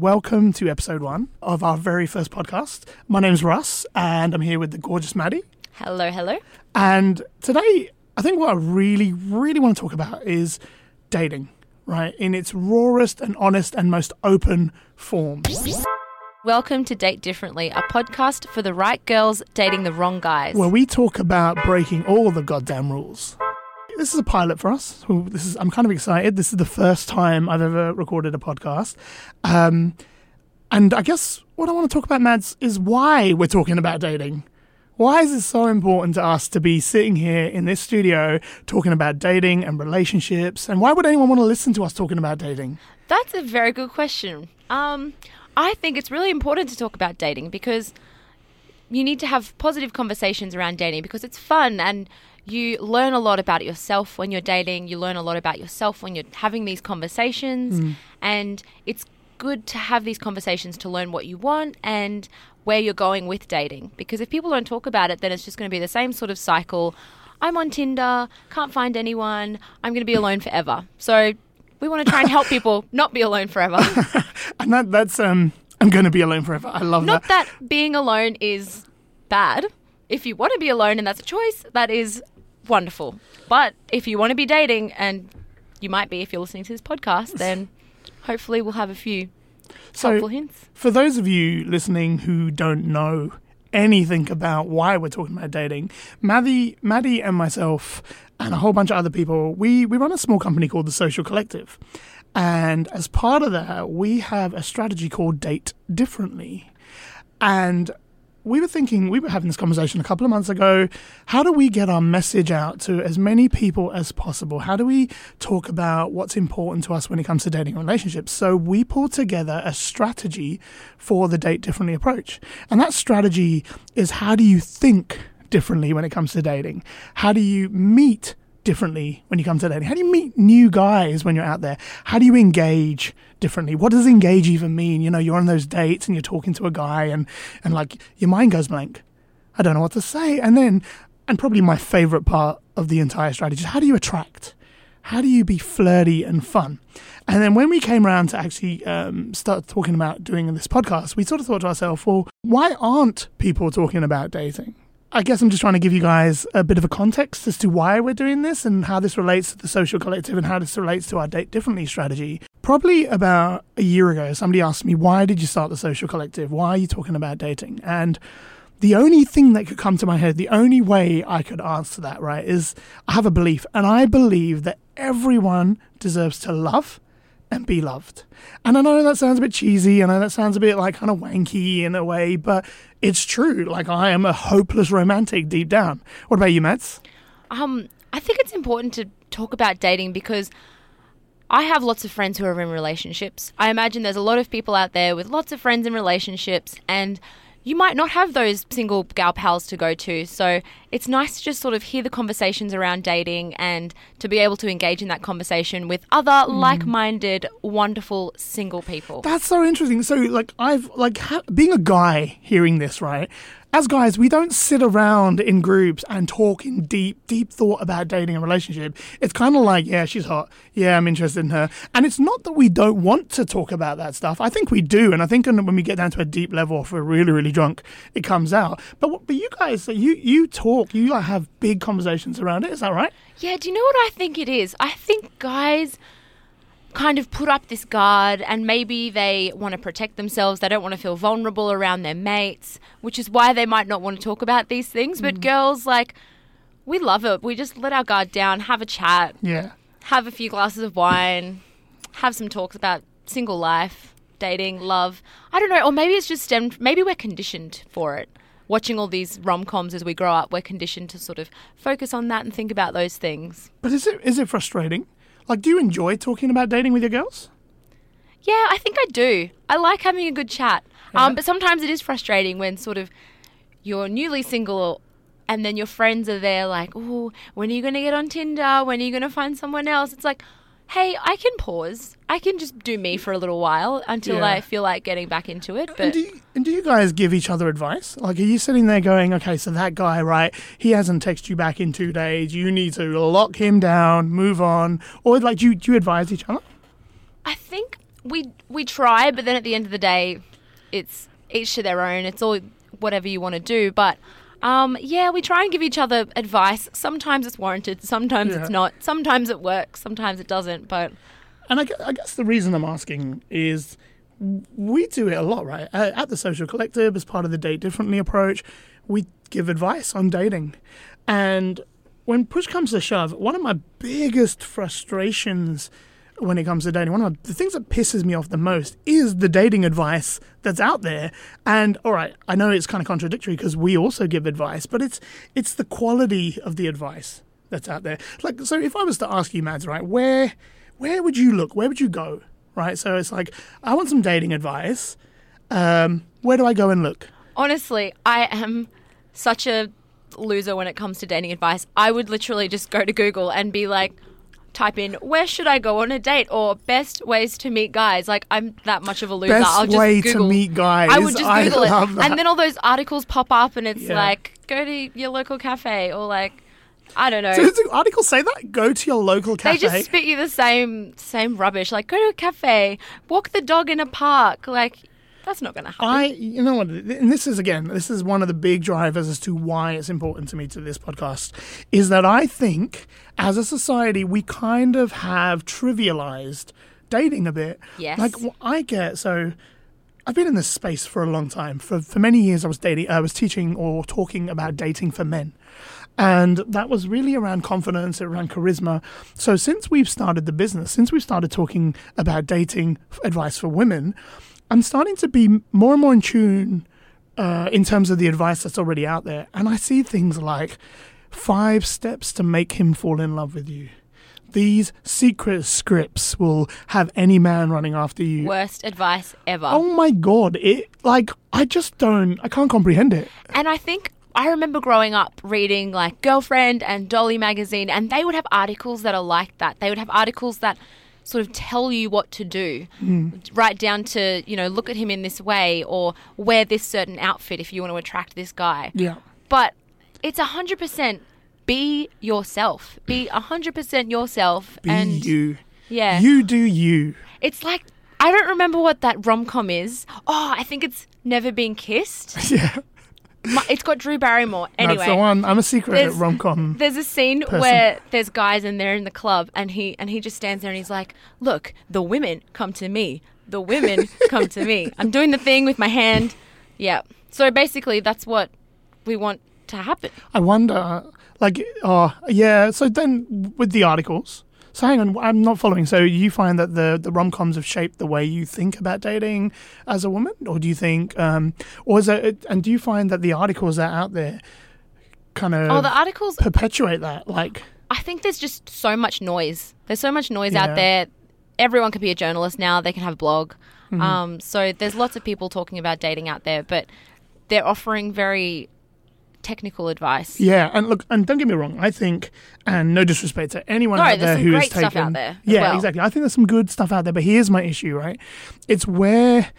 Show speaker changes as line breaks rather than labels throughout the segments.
Welcome to episode one of our very first podcast. My name's Russ, and I'm here with the gorgeous Maddy.
Hello, hello.
And today, I think what I really, really want to talk about is dating, right? In its rawest and honest and most open form.
Welcome to Date Differently, a podcast for the right girls dating the wrong guys.
Where we talk about breaking all the goddamn rules. This is a pilot for us. This is I'm kind of excited. This is the first time I've ever recorded a podcast. Um, and I guess what I want to talk about, Mads, is why we're talking about dating. Why is it so important to us to be sitting here in this studio talking about dating and relationships? And why would anyone want to listen to us talking about dating?
That's a very good question. Um, I think it's really important to talk about dating because you need to have positive conversations around dating because it's fun and you learn a lot about yourself when you're dating. You learn a lot about yourself when you're having these conversations. And it's good to have these conversations to learn what you want and where you're going with dating. Because if people don't talk about it, then it's just going to be the same sort of cycle. I'm on Tinder, can't find anyone, I'm going to be alone forever. So we want to try and help people not be alone forever.
And that that's um I'm going to be alone forever. I love
Not
that.
Not that being alone is bad. If you want to be alone and that's a choice, that is wonderful. But if you want to be dating, and you might be if you're listening to this podcast, then hopefully we'll have a few
So
helpful hints.
For those of you listening who don't know anything about why we're talking about dating, Maddy, Maddy and myself and a whole bunch of other people, we, we run a small company called The Social Collective. And as part of that, we have a strategy called Date Differently. And we were thinking, we were having this conversation a couple of months ago. How do we get our message out to as many people as possible? How do we talk about what's important to us when it comes to dating and relationships? So we pulled together a strategy for the date differently approach. And that strategy is how do you think differently when it comes to dating? How do you meet differently when you come to dating? How do you meet new guys when you're out there? How do you engage differently? What does engage even mean? You know, you're on those dates and you're talking to a guy and, and like your mind goes blank. I don't know what to say. And then, and probably my favorite part of the entire strategy is how do you attract? How do you be flirty and fun? And then when we came around to actually um, start talking about doing this podcast, we sort of thought to ourselves, well, why aren't people talking about dating? I guess I'm just trying to give you guys a bit of a context as to why we're doing this and how this relates to the social collective and how this relates to our date differently strategy. Probably about a year ago, somebody asked me, Why did you start the social collective? Why are you talking about dating? And the only thing that could come to my head, the only way I could answer that, right, is I have a belief, and I believe that everyone deserves to love and be loved. And I know that sounds a bit cheesy, and I know that sounds a bit like kind of wanky in a way, but it's true. Like I am a hopeless romantic deep down. What about you, Mads?
Um, I think it's important to talk about dating because I have lots of friends who are in relationships. I imagine there's a lot of people out there with lots of friends in relationships, and you might not have those single gal pals to go to. So it's nice to just sort of hear the conversations around dating and to be able to engage in that conversation with other hmm. like minded, wonderful single people.
That's so interesting. So, like, I've like ha- being a guy hearing this, right? As guys, we don't sit around in groups and talk in deep, deep thought about dating and relationship. It's kind of like, yeah, she's hot. Yeah, I'm interested in her. And it's not that we don't want to talk about that stuff. I think we do, and I think when we get down to a deep level, if we're really, really drunk, it comes out. But but you guys, you you talk, you like have big conversations around it. Is that right?
Yeah, do you know what I think it is? I think guys kind of put up this guard and maybe they want to protect themselves. They don't want to feel vulnerable around their mates, which is why they might not want to talk about these things. But mm. girls, like, we love it. We just let our guard down, have a chat,
Yeah.
have a few glasses of wine, have some talks about single life, dating, love. I don't know. Or maybe it's just stemmed, maybe we're conditioned for it. Watching all these rom coms as we grow up, we're conditioned to sort of focus on that and think about those things.
But is it is it frustrating? Like, do you enjoy talking about dating with your girls?
Yeah, I think I do. I like having a good chat. Um, but sometimes it is frustrating when sort of you're newly single and then your friends are there like, oh, when are you going to get on Tinder? When are you going to find someone else? It's like, hey, I can pause. I can just do me for a little while until
Yeah.
I feel like getting back into it.
And
But
do, you, and do you guys give each other advice? Like, are you sitting there going, okay, so that guy, right, he hasn't texted you back in two days. You need to lock him down, move on. Or, like, do you, do you advise each other?
I think we we try, but then at the end of the day, it's each to their own. It's all whatever you want to do, but. Um, yeah, we try and give each other advice. Sometimes it's warranted, sometimes
Yeah.
it's not. Sometimes it works, sometimes it doesn't. But
And I, I guess the reason I'm asking is we do it a lot, right? Uh, At the Social Collective, as part of the Date Differently approach, we give advice on dating. And when push comes to shove, one of my biggest frustrations when it comes to dating, one of the things that pisses me off the most is the dating advice that's out there. And all right, I know it's kind of contradictory because we also give advice, but it's it's the quality of the advice that's out there. Like, so if I was to ask you, Mads, right, where where would you look? Where would you go? Right. So it's like, I want some dating advice. Um, where do I go and look?
honestly, I am such a loser when it comes to dating advice. I would literally just go to Google and be like, type in where should I go on a date or best ways to meet guys. Like I'm that much of a loser.
Best
I'll just
way
Google.
to meet guys.
I would just Google it,
that.
and then all those articles pop up, and it's
Yeah.
like go to your local cafe or like I don't know.
So does the article say that? Go to your local cafe.
they just spit you the same same rubbish. Like go to a cafe, walk the dog in a park. Like that's not going to happen.
I, you know what, and this is again, this is one of the big drivers as to why it's important to me to this podcast, is that I think as a society we kind of have trivialized dating a bit.
Yes.
Like I get so. I've been in this space for a long time. For for many years, I was dating. I was teaching or talking about dating for men, and that was really around confidence, around charisma. So since we've started the business, since we've started talking about dating advice for women, I'm starting to be more and more in tune uh, in terms of the advice that's already out there, and I see things like five steps to make him fall in love with you. These secret scripts will have any man running after you.
Worst advice ever.
Oh my god! It like I just don't. I can't comprehend it.
And I think I remember growing up reading like Girlfriend and Dolly magazine, and they would have articles that are like that. They would have articles that sort of tell you what to do, hmm. right down to, you know, look at him in this way or wear this certain outfit if you want to attract this guy.
Yeah.
But it's 100% be yourself. Be 100% yourself.
Be
and
you.
yeah.
You do you.
It's like, I don't remember what that rom com is. Oh, I think it's Never Been Kissed.
Yeah.
My- It's got Drew Barrymore. Anyway.
That's the one. I'm a secret rom com.
There's a scene
person.
where there's guys and they're in the club and he and he just stands there and he's like, "Look, the women come to me. The women come to me. I'm doing the thing with my hand." Yeah. So basically, that's what we want to happen.
I wonder, like, oh, yeah. So then with the articles, so hang on, I'm not following. So you find that the, the rom coms have shaped the way you think about dating as a woman? Or do you think, um, or is it, and do you find that the articles that are out there kind of
Oh, the articles.
perpetuate that? Like,
I think there's just so much noise. There's so much noise
Yeah.
out there. Everyone can be a journalist now. They can have a blog.
Mm-hmm.
Um, so there's lots of people talking about dating out there, but they're offering very technical advice.
yeah. And look, and don't get me wrong, I think, and no disrespect to anyone
No,
out there
who is
who
great
has taken.
stuff out there
Yeah,
well.
exactly. I think there's some good stuff out there, but here's my issue, right? It's where,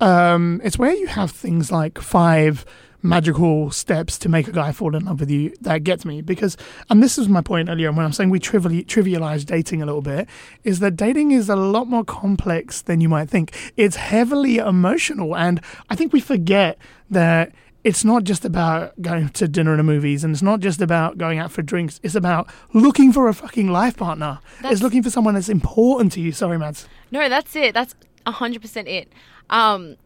um, it's where you have things like five magical steps to make a guy fall in love with you that gets me because and this is my point earlier when i'm saying we trivially trivialize dating a little bit is that dating is a lot more complex than you might think it's heavily emotional and i think we forget that it's not just about going to dinner and movies and it's not just about going out for drinks it's about looking for a fucking life partner
That's-
it's looking for someone that's important to you sorry mads
No, that's it. That's hundred percent it. Um,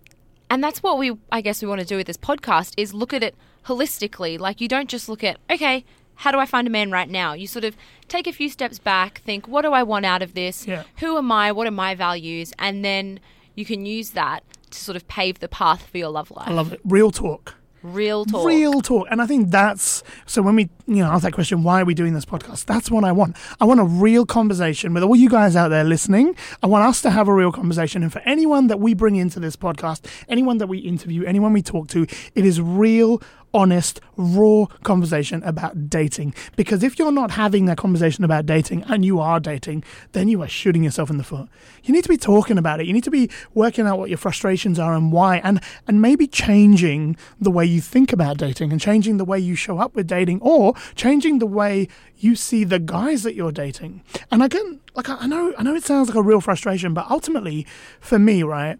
and that's what we, I guess, we want to do with this podcast is look at it holistically. Like you don't just look at, okay, how do I find a man right now? You sort of take a few steps back, think, what do I want out of this?
Yeah.
Who am I? What are my values? And then you can use that to sort of pave the path for your love life.
i love it real talk
Real talk.
Real talk. And I think that's so when we, you know, ask that question, why are we doing this podcast? That's what I want. I want a real conversation with all you guys out there listening. I want us to have a real conversation. And for anyone that we bring into this podcast, anyone that we interview, anyone we talk to, it is real, honest, raw conversation about dating. Because if you're not having that conversation about dating and you are dating, then you are shooting yourself in the foot. You need to be talking about it. You need to be working out what your frustrations are and why, and, and maybe changing the way you think about dating and changing the way you show up with dating or changing the way you see the guys that you're dating. And again, like I know, I know it sounds like a real frustration, but ultimately, for me, right,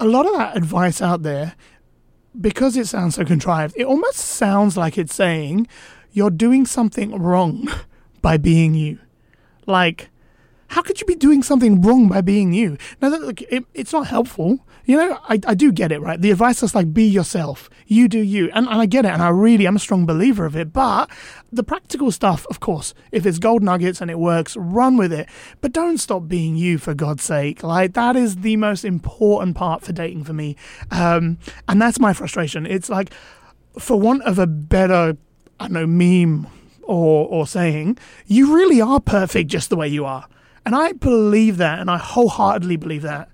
a lot of that advice out there because it sounds so contrived, it almost sounds like it's saying you're doing something wrong by being you. Like, how could you be doing something wrong by being you? Now, look, it, it's not helpful. You know, I, I do get it, right? The advice is like, be yourself. You do you. And, and I get it. And I really, I'm a strong believer of it. But the practical stuff, of course, if it's gold nuggets and it works, run with it. But don't stop being you, for God's sake. Like, that is the most important part for dating for me. Um, and that's my frustration. It's like, for want of a better, I don't know, meme or, or saying, you really are perfect just the way you are. And I believe that, and I wholeheartedly believe that.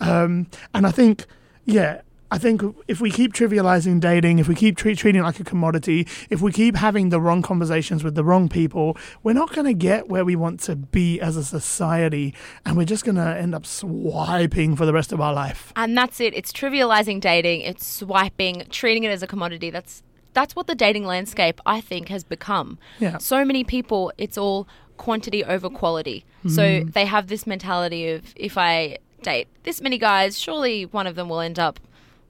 Um, and I think, yeah, I think if we keep trivializing dating, if we keep treat, treating it like a commodity, if we keep having the wrong conversations with the wrong people, we're not going to get where we want to be as a society. And we're just going to end up swiping for the rest of our life.
And that's it. It's trivializing dating, it's swiping, treating it as a commodity. That's that's what the dating landscape I think has become.
Yeah.
So many people, it's all quantity over quality. Hmm. So they have this mentality of if I date this many guys, surely one of them will end up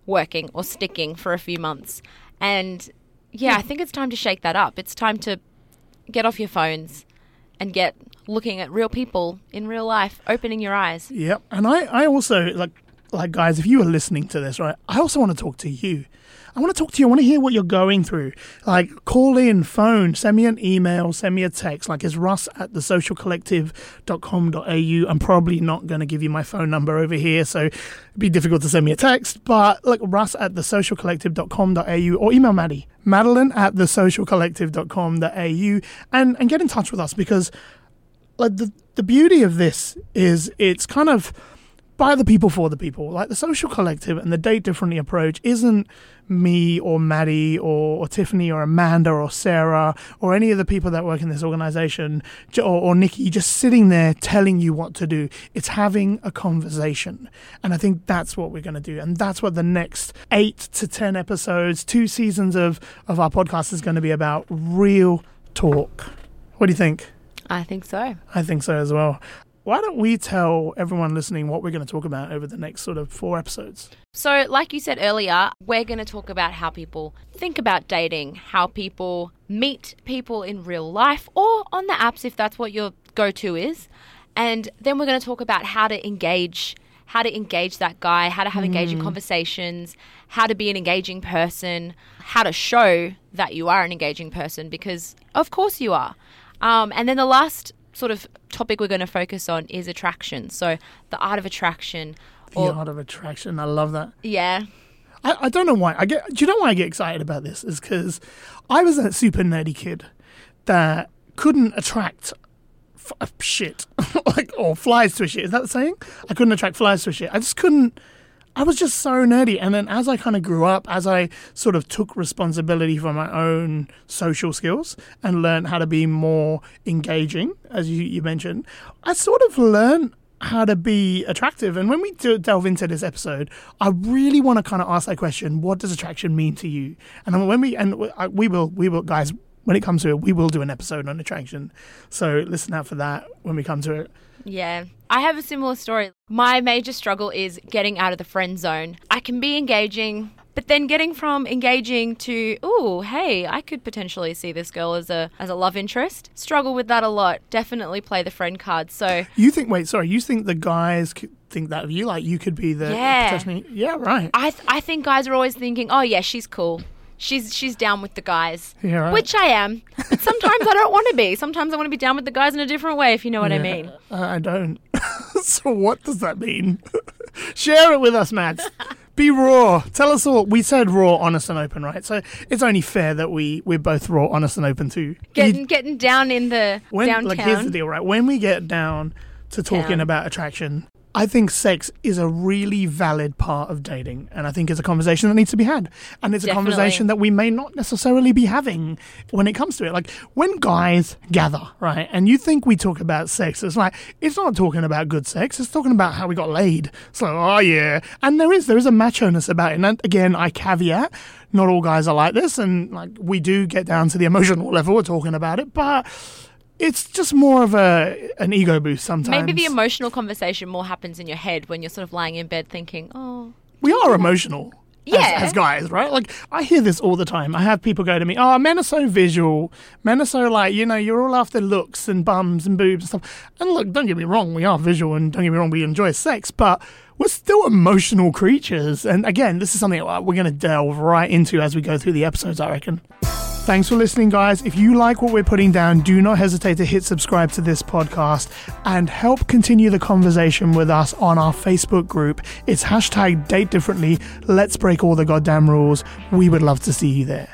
working or sticking for a few months. And yeah, I think it's time to shake that up. It's time to get off your phones and get looking at real people in real life, opening your eyes.
Yep. And I, I also like like guys, if you are listening to this, right, I also want to talk to you. I want to talk to you. I want to hear what you're going through. Like call in, phone, send me an email, send me a text. Like it's russ at thesocialcollective.com.au. I'm probably not going to give you my phone number over here, so it'd be difficult to send me a text. But like russ at thesocialcollective.com.au or email Maddy, Madeline at thesocialcollective.com.au and, and get in touch with us because like the, the beauty of this is it's kind of by the people for the people. Like the social collective and the date differently approach isn't me or Maddy or, or Tiffany or Amanda or Sarah or any of the people that work in this organization or, or Nikki just sitting there telling you what to do. It's having a conversation. And I think that's what we're going to do. And that's what the next eight to 10 episodes, two seasons of, of our podcast is going to be about real talk. What do you think?
I think so.
I think so as well. Why don't we tell everyone listening what we're going to talk about over the next sort of four episodes?
So, like you said earlier, we're going to talk about how people think about dating, how people meet people in real life or on the apps if that's what your go to is. And then we're going to talk about how to engage how to engage that guy, how to have engaging conversations, how to be an engaging person, how to show that you are an engaging person because of course you are. Um, and then the last sort of topic we're going to focus on is attraction. So the art of attraction.
The art of attraction. I love that.
yeah.
I, I don't know why. I get. Do you know why I get excited about this? Is because I was a super nerdy kid that couldn't attract f- shit, like or flies to a shit. Is that the saying? I couldn't attract flies to a shit. I just couldn't. I was just so nerdy. And then as I kind of grew up, as I sort of took responsibility for my own social skills and learned how to be more engaging, as you, you mentioned, I sort of learned how to be attractive. And when we do delve into this episode, I really want to kind of ask that question: What does attraction mean to you? And when we and we will, we will, guys. When it comes to it, we will do an episode on attraction. So listen out for that when we come to it.
Yeah. I have a similar story. My major struggle is getting out of the friend zone. I can be engaging, but then getting from engaging to, ooh, hey, I could potentially see this girl as a as a love interest. Struggle with that a lot. Definitely play the friend card. So
You think? Wait, sorry. You think the guys think that of you? Like you could be the
Yeah.
potentially- yeah, right.
I th- I think guys are always thinking, oh yeah, she's cool. She's she's down with the guys.
Yeah, right.
Which I am. But sometimes I don't want to be. Sometimes I want to be down with the guys in a different way, if you know what I mean.
I don't. so what does that mean? Share it with us, Mads. Be raw. Tell us all. We said raw, honest, and open, right? So it's only fair that we we're both raw, honest, and open too.
Getting getting down in the
when
downtown.
like here's the deal, right? When we get down to talking
Town.
about attraction, I think sex is a really valid part of dating, and I think it's a conversation that needs to be had. And it's a conversation that we may not necessarily be having when it comes to it. Like when guys gather, right, and you think we talk about sex, it's like it's not talking about good sex, it's talking about how we got laid. It's like, oh yeah. And there is there is a macho-ness about it. And again, I caveat, not all guys are like this, and like we do get down to the emotional level, we're talking about it, but it's just more of a an ego boost sometimes.
Maybe the emotional conversation more happens in your head when you're sort of lying in bed thinking, "Oh,
we are emotional. as-
Yeah.
As, guys, right? Like, I hear this all the time. I have people go to me, oh, men are so visual. Men are so, like, you know, you're all after looks and bums and boobs and stuff. And look, don't get me wrong, we are visual and don't get me wrong, we enjoy sex, but we're still emotional creatures. And again, this is something uh, we're going to delve right into as we go through the episodes, I reckon. Thanks for listening, guys. If you like what we're putting down, do not hesitate to hit subscribe to this podcast and help continue the conversation with us on our Facebook group. It's hashtag date differently. Let's break all the goddamn rules. We would love to see you there.